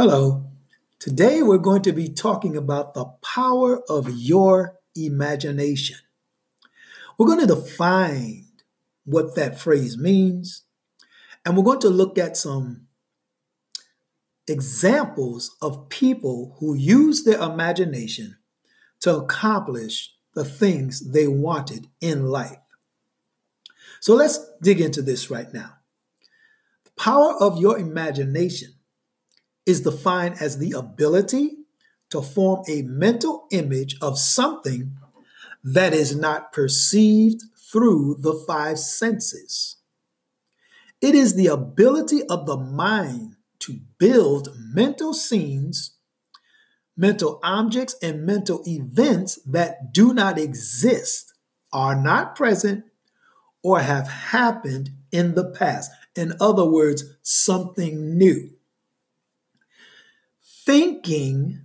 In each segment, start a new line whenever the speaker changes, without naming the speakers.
Hello. Today we're going to be talking about the power of your imagination. We're going to define what that phrase means, and we're going to look at some examples of people who use their imagination to accomplish the things they wanted in life. So let's dig into this right now. The power of your imagination is defined as the ability to form a mental image of something that is not perceived through the five senses. It is the ability of the mind to build mental scenes, mental objects, and mental events that do not exist, are not present, or have happened in the past. In other words, something new thinking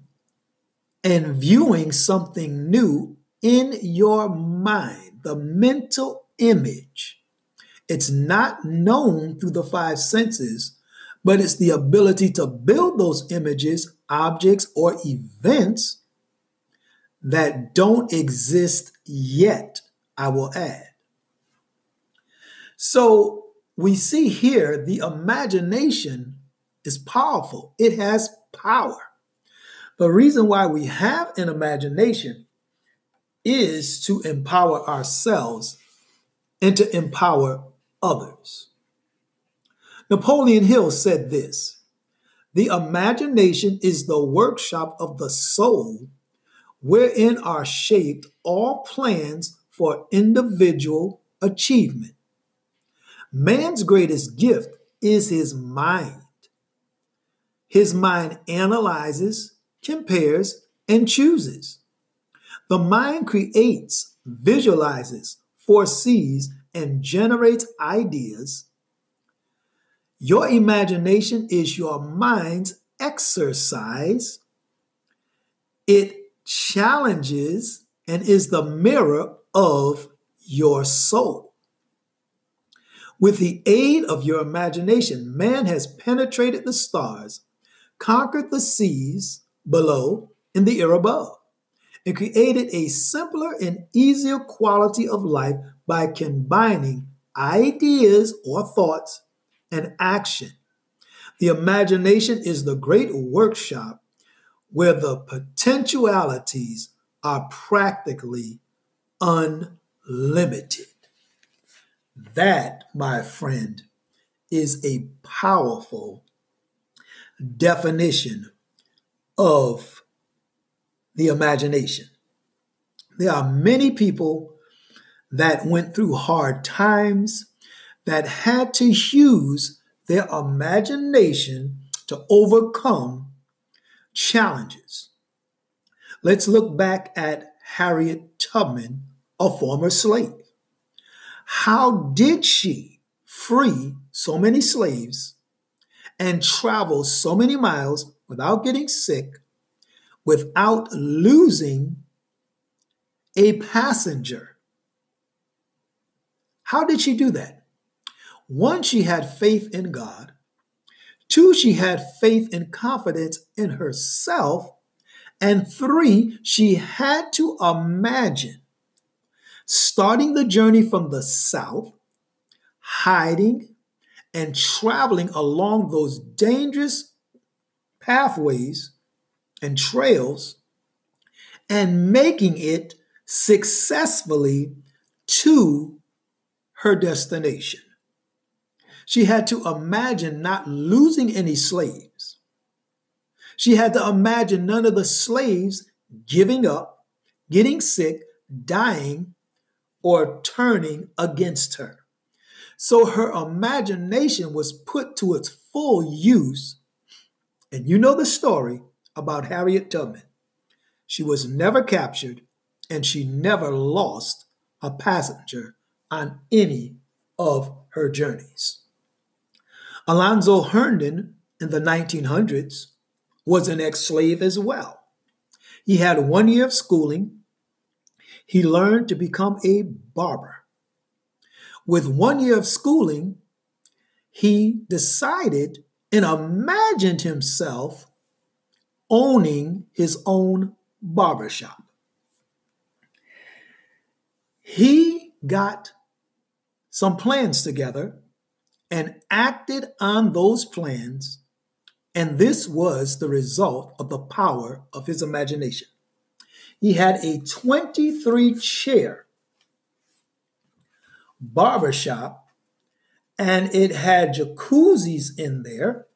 and viewing something new in your mind, the mental image. It's not known through the five senses, but it's the ability to build those images, objects, or events that don't exist yet, I will add. So we see here the imagination is powerful, it has power. The reason why we have an imagination is to empower ourselves and to empower others. Napoleon Hill said this The imagination is the workshop of the soul wherein are shaped all plans for individual achievement. Man's greatest gift is his mind. His mind analyzes, compares, and chooses. The mind creates, visualizes, foresees, and generates ideas. Your imagination is your mind's exercise. It challenges and is the mirror of your soul. With the aid of your imagination, man has penetrated the stars conquered the seas below and the air above, and created a simpler and easier quality of life by combining ideas or thoughts and action. The imagination is the great workshop where the potentialities are practically unlimited. That, my friend, is a powerful definition of the imagination. There are many people that went through hard times that had to use their imagination to overcome challenges. Let's look back at Harriet Tubman, a former slave. How did she free so many slaves and travel so many miles without getting sick, without losing a passenger. How did she do that? One, she had faith in God. Two, she had faith and confidence in herself. And three, she had to imagine starting the journey from the south, hiding, and traveling along those dangerous pathways and trails and making it successfully to her destination. She had to imagine not losing any slaves. She had to imagine none of the slaves giving up, getting sick, dying, or turning against her. So her imagination was put to its full use. And you know the story about Harriet Tubman. She was never captured and she never lost a passenger on any of her journeys. Alonzo Herndon in the 1900s was an ex slave as well. He had one year of schooling. He learned to become a barber. With one year of schooling, he decided and imagined himself owning his own barbershop. He got some plans together and acted on those plans, and this was the result of the power of his imagination. He had a 23 chair barbershop, and it had jacuzzis in there,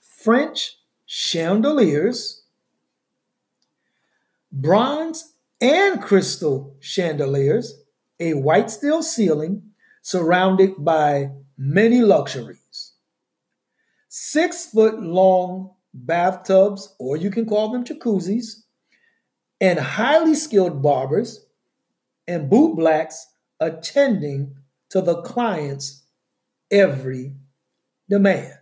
French chandeliers, bronze and crystal chandeliers, a white steel ceiling surrounded by many luxuries. Six foot long bathtubs, or you can call them jacuzzis, and highly skilled barbers and boot blacks attending to the client's every demand.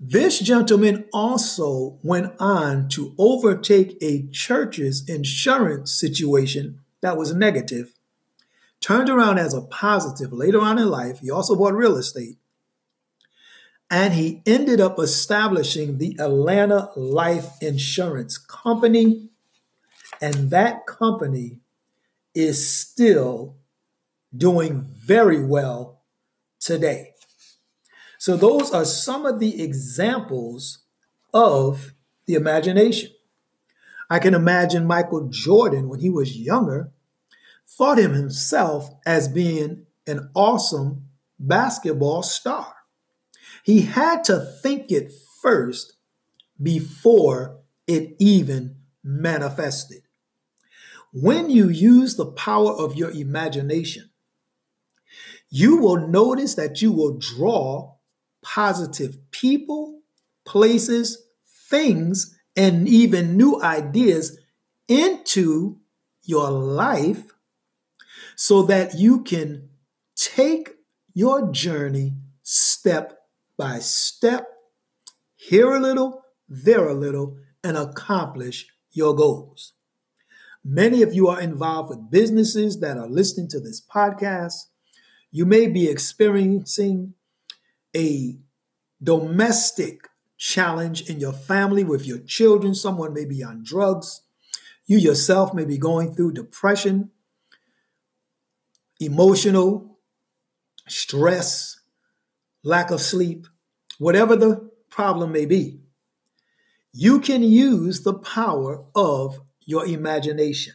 This gentleman also went on to overtake a church's insurance situation that was negative, turned around as a positive later on in life. He also bought real estate. And he ended up establishing the Atlanta Life Insurance Company. And that company is still doing very well today. So, those are some of the examples of the imagination. I can imagine Michael Jordan, when he was younger, thought him himself as being an awesome basketball star. He had to think it first before it even manifested. When you use the power of your imagination, you will notice that you will draw positive people, places, things, and even new ideas into your life so that you can take your journey step by step, here a little, there a little, and accomplish your goals. Many of you are involved with businesses that are listening to this podcast. You may be experiencing a domestic challenge in your family with your children. Someone may be on drugs. You yourself may be going through depression, emotional stress, lack of sleep, whatever the problem may be. You can use the power of your imagination.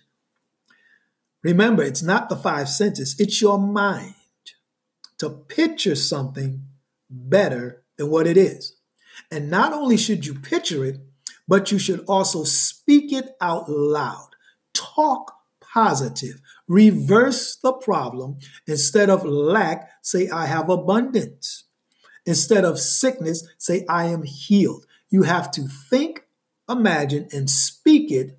Remember, it's not the five senses, it's your mind to picture something better than what it is. And not only should you picture it, but you should also speak it out loud. Talk positive. Reverse the problem. Instead of lack, say, I have abundance. Instead of sickness, say, I am healed. You have to think, imagine, and speak it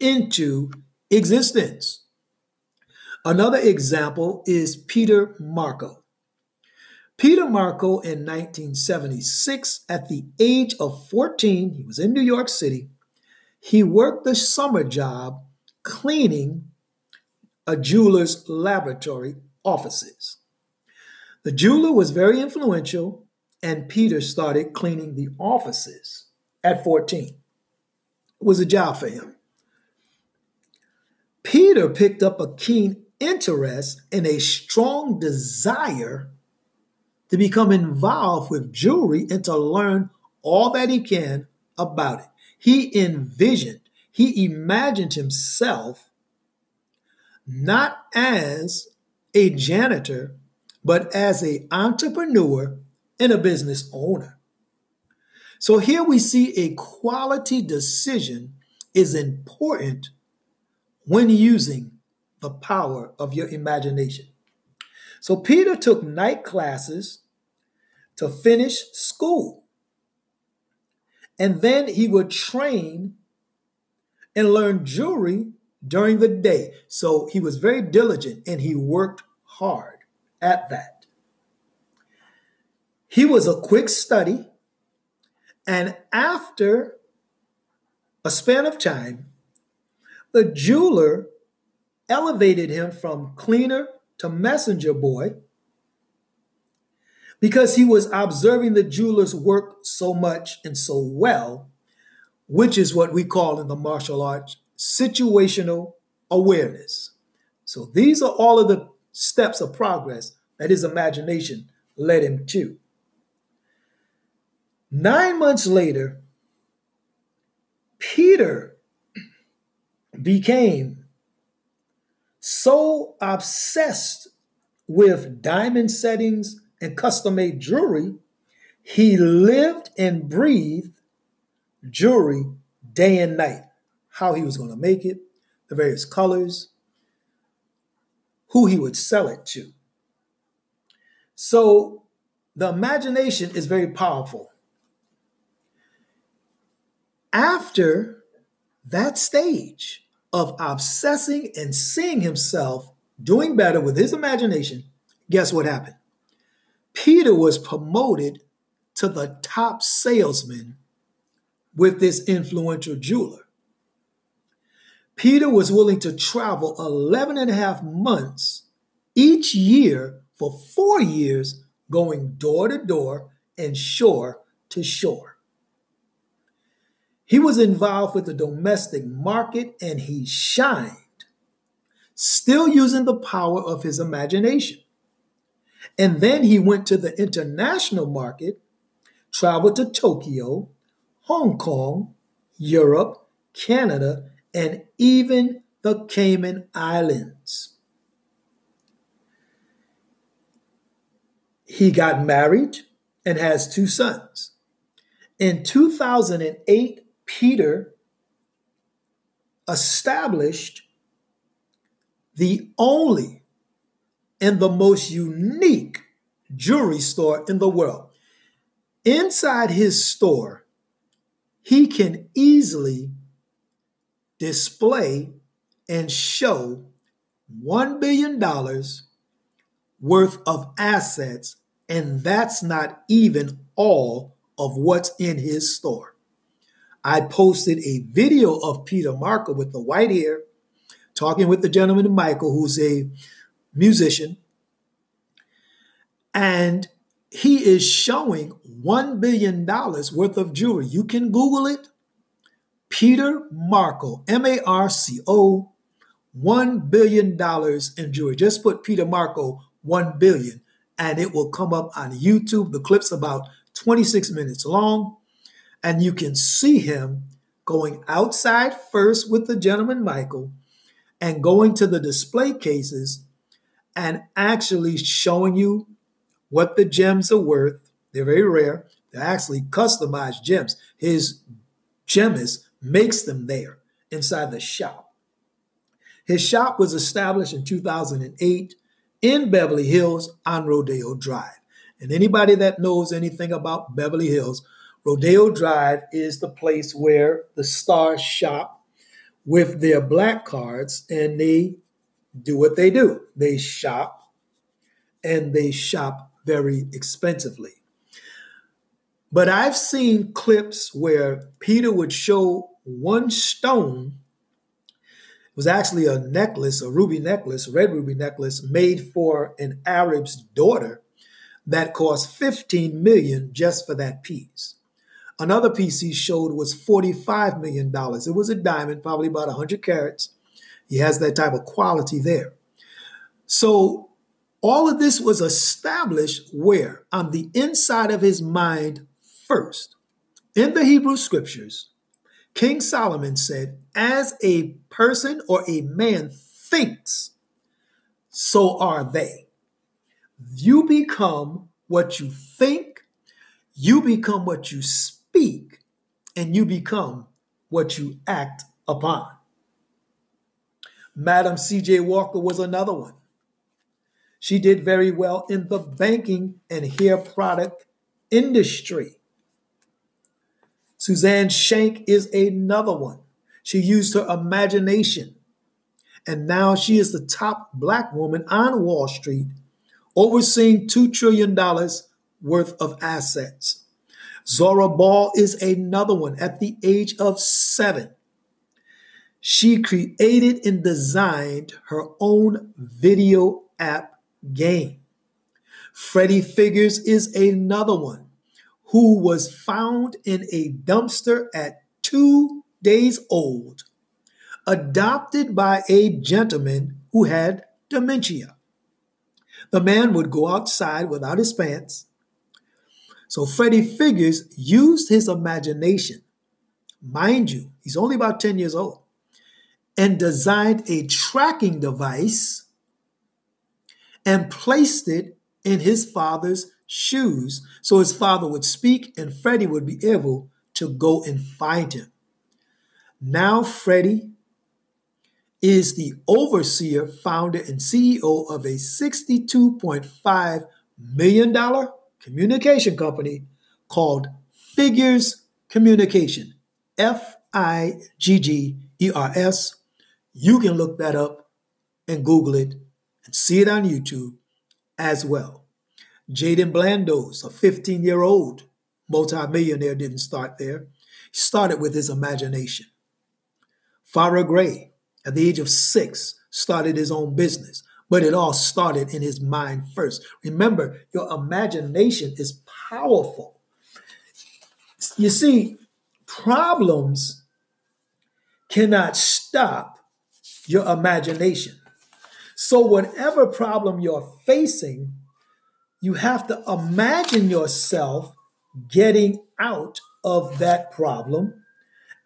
into existence. Another example is Peter Marco. Peter Marco in 1976, at the age of 14, he was in New York City. He worked the summer job cleaning a jeweler's laboratory offices. The jeweler was very influential, and Peter started cleaning the offices at 14. It was a job for him. Peter picked up a keen interest and a strong desire to become involved with jewelry and to learn all that he can about it. He envisioned, he imagined himself not as a janitor, but as an entrepreneur and a business owner. So here we see a quality decision is important when using the power of your imagination. So Peter took night classes to finish school. And then he would train and learn jewelry during the day. So he was very diligent and he worked hard at that. He was a quick study. And after a span of time, the jeweler elevated him from cleaner to messenger boy, because he was observing the jeweler's work so much and so well, which is what we call in the martial arts situational awareness. So these are all of the steps of progress that his imagination led him to. Nine months later, Peter became so obsessed with diamond settings and custom made jewelry, he lived and breathed jewelry day and night. How he was going to make it, the various colors, who he would sell it to. So the imagination is very powerful. After that stage of obsessing and seeing himself doing better with his imagination, guess what happened? Peter was promoted to the top salesman with this influential jeweler. Peter was willing to travel 11 and a half months each year for four years, going door to door and shore to shore. He was involved with the domestic market and he shined, still using the power of his imagination. And then he went to the international market, traveled to Tokyo, Hong Kong, Europe, Canada, and even the Cayman Islands. He got married and has two sons. In 2008, Peter established the only and the most unique jewelry store in the world. Inside his store, he can easily display and show $1 billion worth of assets, and that's not even all of what's in his store. I posted a video of Peter Marco with the white hair talking with the gentleman Michael, who's a musician, and he is showing $1 billion worth of jewelry. You can Google it. Peter Marco, M A R C O, $1 billion in jewelry. Just put Peter Marco 1 billion, and it will come up on YouTube. The clip's about 26 minutes long and you can see him going outside first with the gentleman Michael and going to the display cases and actually showing you what the gems are worth. They're very rare. They're actually customized gems. His gemist makes them there inside the shop. His shop was established in 2008 in Beverly Hills on Rodeo Drive. And anybody that knows anything about Beverly Hills, Rodeo Drive is the place where the stars shop with their black cards and they do what they do. They shop and they shop very expensively. But I've seen clips where Peter would show one stone It was actually a necklace, a ruby necklace, red ruby necklace made for an Arab's daughter that cost 15 million just for that piece. Another piece he showed was $45 million. It was a diamond, probably about 100 carats. He has that type of quality there. So all of this was established where? On the inside of his mind first. In the Hebrew scriptures, King Solomon said, As a person or a man thinks, so are they. You become what you think, you become what you speak, and you become what you act upon. Madam C.J. Walker was another one. She did very well in the banking and hair product industry. Suzanne Shank is another one. She used her imagination. And now she is the top black woman on Wall Street, overseeing $2 trillion worth of assets. Zora Ball is another one at the age of seven. She created and designed her own video app game. Freddie Figgers is another one who was found in a dumpster at two days old, adopted by a gentleman who had dementia. The man would go outside without his pants. So Freddie Figgers used his imagination. Mind you, he's only about 10 years old, and designed a tracking device and placed it in his father's shoes so his father would speak and Freddie would be able to go and find him. Now, Freddie is the overseer, founder, and CEO of a $62.5 million communication company called Figgers Communication. F I G G E R S. You can look that up and Google it and see it on YouTube as well. Jaden Blandos, a 15 year old multimillionaire, didn't start there. He started with his imagination. Farrah Gray, at the age of six, started his own business, but it all started in his mind first. Remember, your imagination is powerful. You see, problems cannot stop your imagination. So, whatever problem you're facing, you have to imagine yourself getting out of that problem.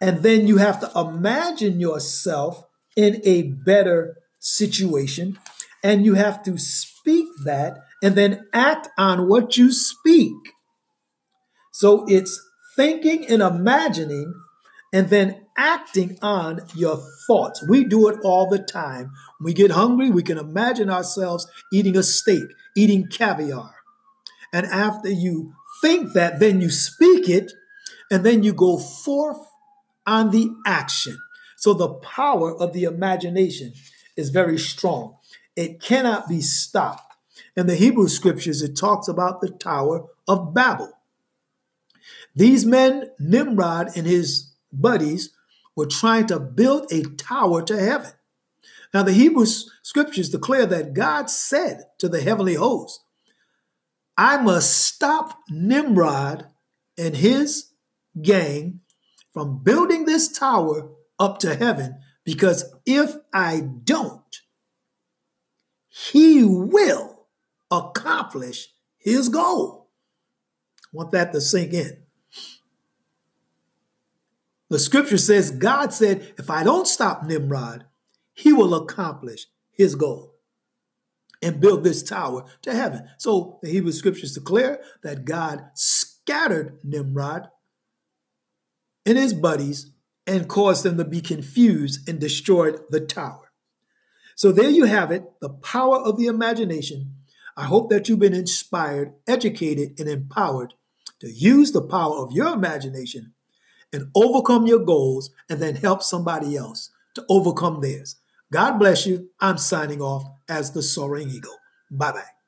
And then you have to imagine yourself in a better situation. And you have to speak that and then act on what you speak. So it's thinking and imagining and then acting on your thoughts. We do it all the time. When we get hungry, we can imagine ourselves eating a steak, eating caviar. And after you think that, then you speak it, and then you go forth on the action. So the power of the imagination is very strong. It cannot be stopped. In the Hebrew scriptures, it talks about the Tower of Babel. These men, Nimrod and his buddies, were trying to build a tower to heaven. Now, the Hebrew scriptures declare that God said to the heavenly host, I must stop Nimrod and his gang from building this tower up to heaven because if I don't, he will accomplish his goal. I want that to sink in. The scripture says God said, if I don't stop Nimrod, he will accomplish his goal and build this tower to heaven. So the Hebrew scriptures declare that God scattered Nimrod and his buddies and caused them to be confused and destroyed the tower. So there you have it, the power of the imagination. I hope that you've been inspired, educated, and empowered to use the power of your imagination and overcome your goals and then help somebody else to overcome theirs. God bless you. I'm signing off as the Soaring Eagle. Bye bye.